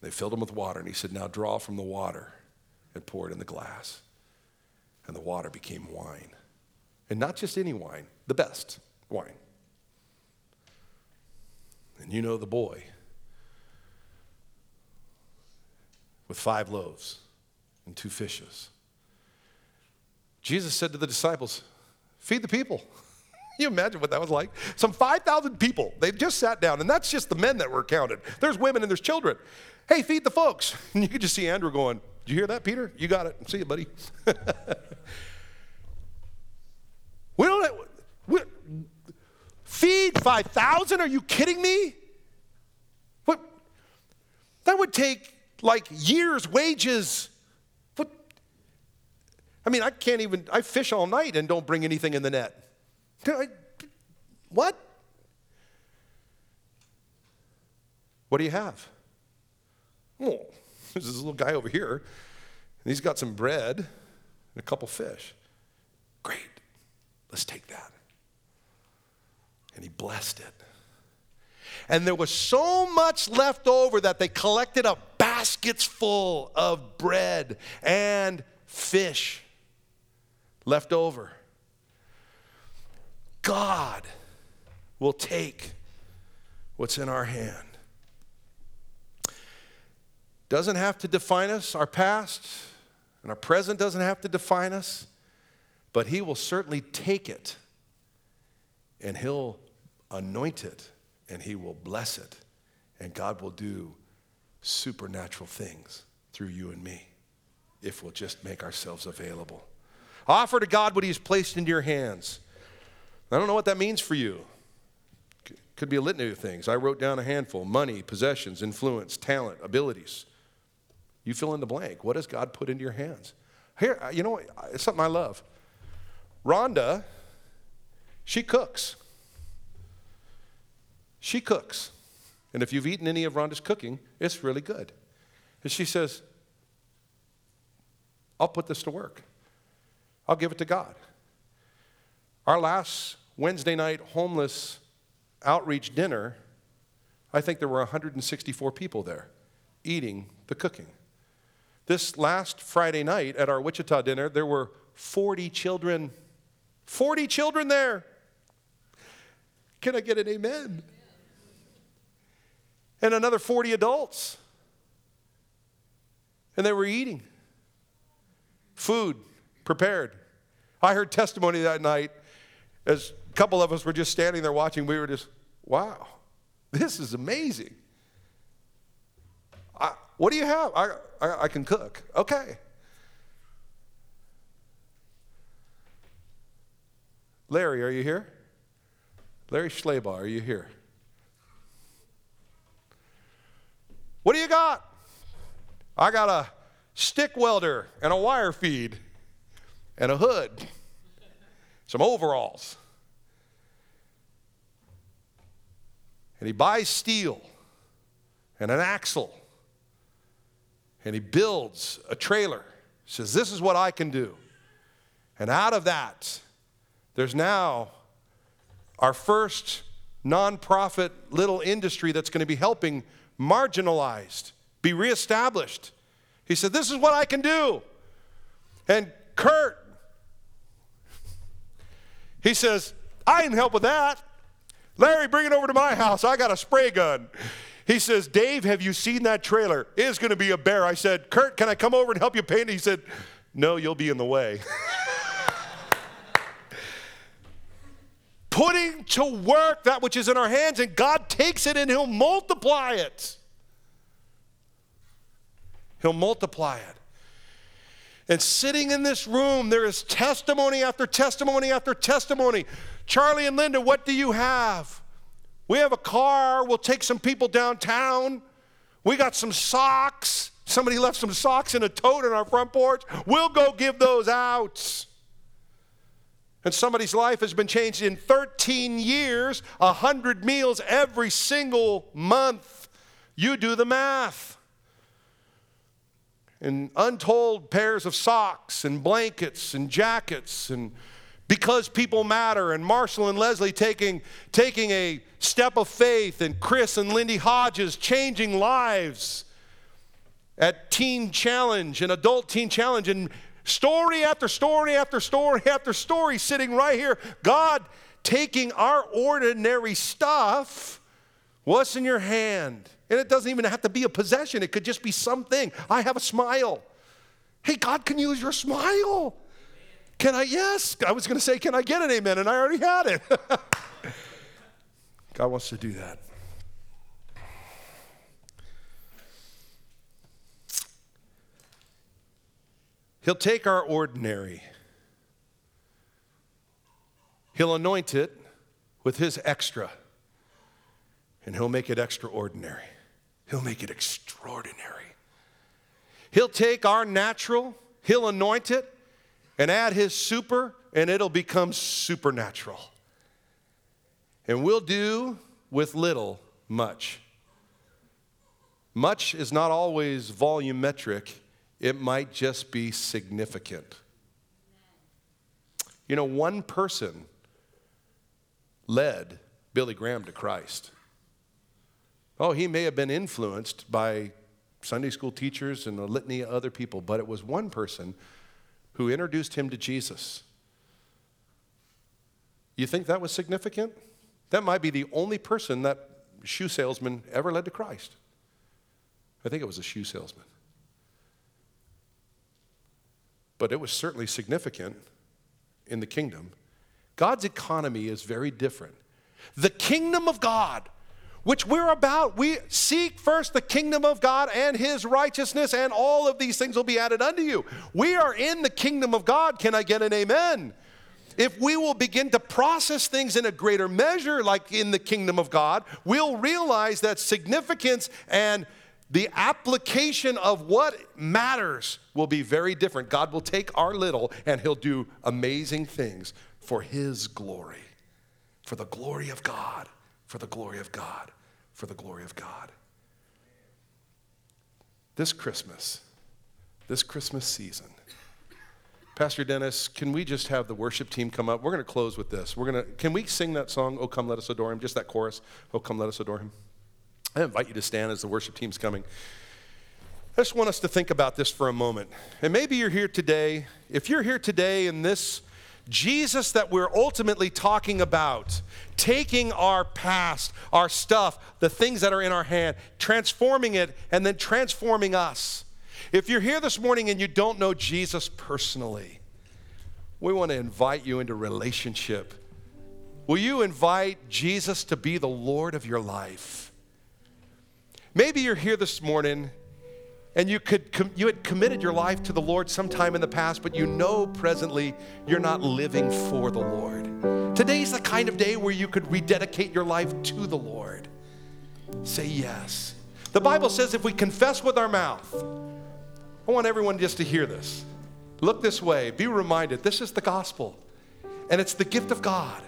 They filled them with water, and he said, Now draw from the water and pour it in the glass. And the water became wine. And not just any wine, the best wine. And you know the boy with five loaves and two fishes. Jesus said to the disciples, Feed the people. you imagine what that was like? Some 5,000 people. They've just sat down, and that's just the men that were counted. There's women and there's children. Hey, feed the folks. And you could just see Andrew going, Did you hear that, Peter? You got it. See you, buddy. we don't we, feed 5,000? Are you kidding me? What? That would take like years' wages. What? I mean, I can't even, I fish all night and don't bring anything in the net. I, what? What do you have? Oh, there's this little guy over here, and he's got some bread and a couple fish. Great, let's take that. And he blessed it. And there was so much left over that they collected up baskets full of bread and fish left over. God will take what's in our hand. Doesn't have to define us, our past, and our present doesn't have to define us, but He will certainly take it and He'll anoint it and He will bless it, and God will do supernatural things through you and me if we'll just make ourselves available. Offer to God what He's placed into your hands. I don't know what that means for you. Could be a litany of things. I wrote down a handful money, possessions, influence, talent, abilities. You fill in the blank. What has God put into your hands? Here, uh, you know, it's something I love. Rhonda, she cooks. She cooks. And if you've eaten any of Rhonda's cooking, it's really good. And she says, I'll put this to work. I'll give it to God. Our last Wednesday night homeless outreach dinner, I think there were 164 people there eating the cooking. This last Friday night at our Wichita dinner, there were 40 children. 40 children there. Can I get an amen? And another 40 adults. And they were eating. Food prepared. I heard testimony that night as a couple of us were just standing there watching. We were just, wow, this is amazing. What do you have? I, I, I can cook. Okay. Larry, are you here? Larry Schleybaugh, are you here? What do you got? I got a stick welder and a wire feed and a hood, some overalls. And he buys steel and an axle and he builds a trailer. He says, This is what I can do. And out of that, there's now our first nonprofit little industry that's going to be helping marginalized be reestablished. He said, This is what I can do. And Kurt, he says, I can help with that. Larry, bring it over to my house. I got a spray gun. He says, Dave, have you seen that trailer? It is going to be a bear. I said, Kurt, can I come over and help you paint it? He said, No, you'll be in the way. Putting to work that which is in our hands, and God takes it and He'll multiply it. He'll multiply it. And sitting in this room, there is testimony after testimony after testimony. Charlie and Linda, what do you have? We have a car. We'll take some people downtown. We got some socks. Somebody left some socks in a tote on our front porch. We'll go give those out. And somebody's life has been changed in 13 years, 100 meals every single month. You do the math. And untold pairs of socks and blankets and jackets and because people matter and Marshall and Leslie taking, taking a step of faith and Chris and Lindy Hodges changing lives at Teen Challenge and Adult Teen Challenge and story after story after story after story sitting right here. God taking our ordinary stuff. What's in your hand? And it doesn't even have to be a possession, it could just be something. I have a smile. Hey, God can use your smile. Can I? Yes. I was going to say, Can I get an amen? And I already had it. God wants to do that. He'll take our ordinary, He'll anoint it with His extra, and He'll make it extraordinary. He'll make it extraordinary. He'll take our natural, He'll anoint it, and add his super, and it'll become supernatural. And we'll do with little much. Much is not always volumetric, it might just be significant. You know, one person led Billy Graham to Christ. Oh, he may have been influenced by Sunday school teachers and a litany of other people, but it was one person who introduced him to Jesus. You think that was significant? That might be the only person that shoe salesman ever led to Christ. I think it was a shoe salesman. But it was certainly significant in the kingdom. God's economy is very different. The kingdom of God which we're about. We seek first the kingdom of God and his righteousness, and all of these things will be added unto you. We are in the kingdom of God. Can I get an amen? If we will begin to process things in a greater measure, like in the kingdom of God, we'll realize that significance and the application of what matters will be very different. God will take our little and He'll do amazing things for His glory, for the glory of God for the glory of God, for the glory of God. This Christmas, this Christmas season, Pastor Dennis, can we just have the worship team come up? We're going to close with this. We're going to, can we sing that song, Oh Come Let Us Adore Him? Just that chorus, Oh Come Let Us Adore Him. I invite you to stand as the worship team's coming. I just want us to think about this for a moment. And maybe you're here today. If you're here today and this Jesus that we're ultimately talking about, taking our past, our stuff, the things that are in our hand, transforming it, and then transforming us. If you're here this morning and you don't know Jesus personally, we want to invite you into relationship. Will you invite Jesus to be the Lord of your life? Maybe you're here this morning and you could you had committed your life to the Lord sometime in the past, but you know presently you're not living for the Lord. Today's the kind of day where you could rededicate your life to the Lord. Say yes. The Bible says if we confess with our mouth, I want everyone just to hear this. Look this way, be reminded this is the gospel, and it's the gift of God.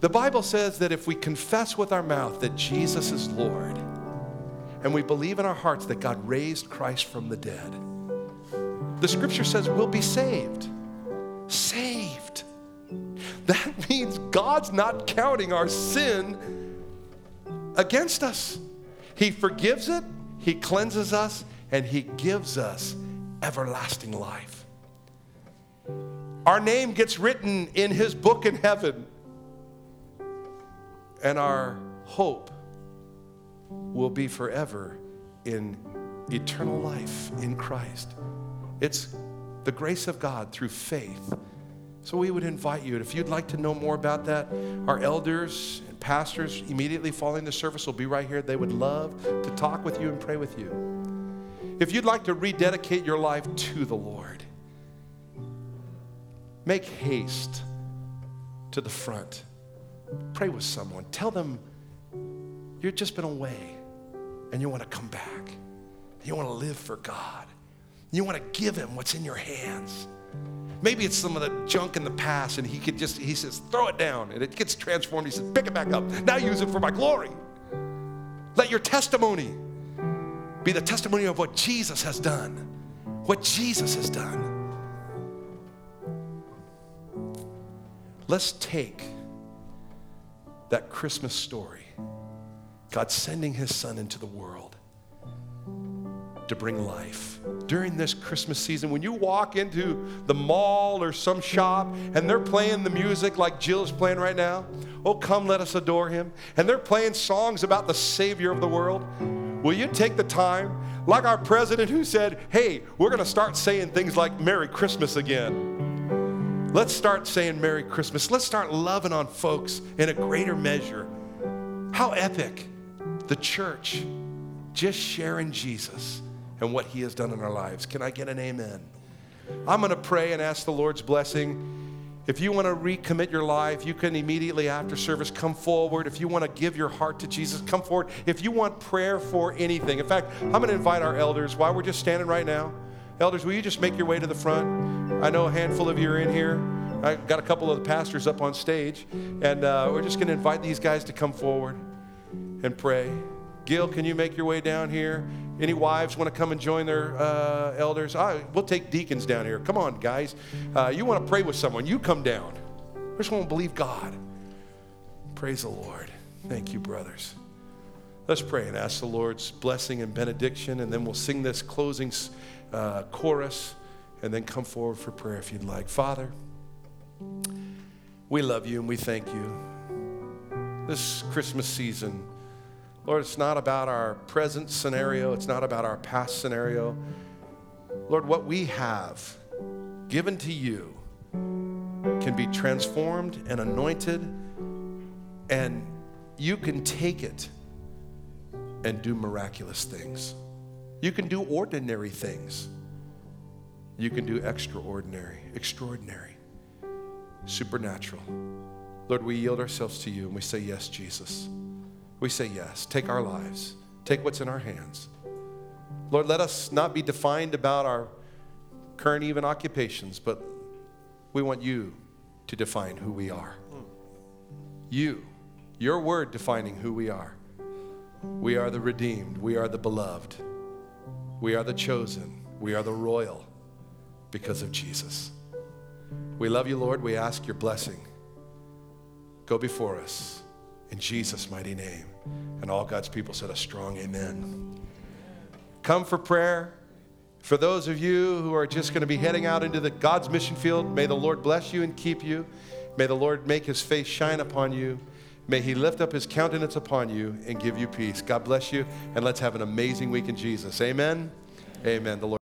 The Bible says that if we confess with our mouth that Jesus is Lord, and we believe in our hearts that God raised Christ from the dead, the scripture says we'll be saved. Saved. That means God's not counting our sin against us. He forgives it, He cleanses us, and He gives us everlasting life. Our name gets written in His book in heaven, and our hope will be forever in eternal life in Christ. It's the grace of God through faith. So we would invite you, if you'd like to know more about that, our elders and pastors immediately following the service will be right here. They would love to talk with you and pray with you. If you'd like to rededicate your life to the Lord, make haste to the front. Pray with someone. Tell them you've just been away and you want to come back. You want to live for God. You want to give Him what's in your hands. Maybe it's some of the junk in the past, and He could just, He says, throw it down, and it gets transformed. He says, pick it back up. Now use it for my glory. Let your testimony be the testimony of what Jesus has done. What Jesus has done. Let's take that Christmas story, God sending his son into the world to bring life. During this Christmas season, when you walk into the mall or some shop and they're playing the music like Jill's playing right now, oh, come let us adore him, and they're playing songs about the Savior of the world, will you take the time, like our president who said, hey, we're going to start saying things like Merry Christmas again? Let's start saying Merry Christmas. Let's start loving on folks in a greater measure. How epic the church just sharing Jesus and what he has done in our lives. Can I get an amen? I'm going to pray and ask the Lord's blessing. If you want to recommit your life, you can immediately after service come forward. If you want to give your heart to Jesus, come forward. If you want prayer for anything, in fact, I'm going to invite our elders while we're just standing right now. Elders, will you just make your way to the front? I know a handful of you are in here. I got a couple of the pastors up on stage, and uh, we're just going to invite these guys to come forward and pray. Gil, can you make your way down here? Any wives want to come and join their uh, elders? I, we'll take deacons down here. Come on, guys. Uh, you want to pray with someone? You come down. I just want to believe God. Praise the Lord. Thank you, brothers. Let's pray and ask the Lord's blessing and benediction, and then we'll sing this closing uh, chorus and then come forward for prayer if you'd like. Father, we love you and we thank you. This Christmas season, Lord, it's not about our present scenario, it's not about our past scenario. Lord, what we have given to you can be transformed and anointed, and you can take it and do miraculous things. You can do ordinary things. You can do extraordinary, extraordinary, supernatural. Lord, we yield ourselves to you and we say, Yes, Jesus we say yes. Take our lives, take what's in our hands. Lord, let us not be defined about our current even occupations, but we want you to define who we are. You, your word defining who we are. We are the redeemed, we are the beloved, we are the chosen, we are the royal because of Jesus. We love you, Lord. We ask your blessing. Go before us in Jesus' mighty name. And all God's people said a strong amen. Come for prayer. For those of you who are just going to be heading out into the God's mission field, may the Lord bless you and keep you. May the Lord make his face shine upon you. May he lift up his countenance upon you and give you peace. God bless you, and let's have an amazing week in Jesus. Amen. Amen. The Lord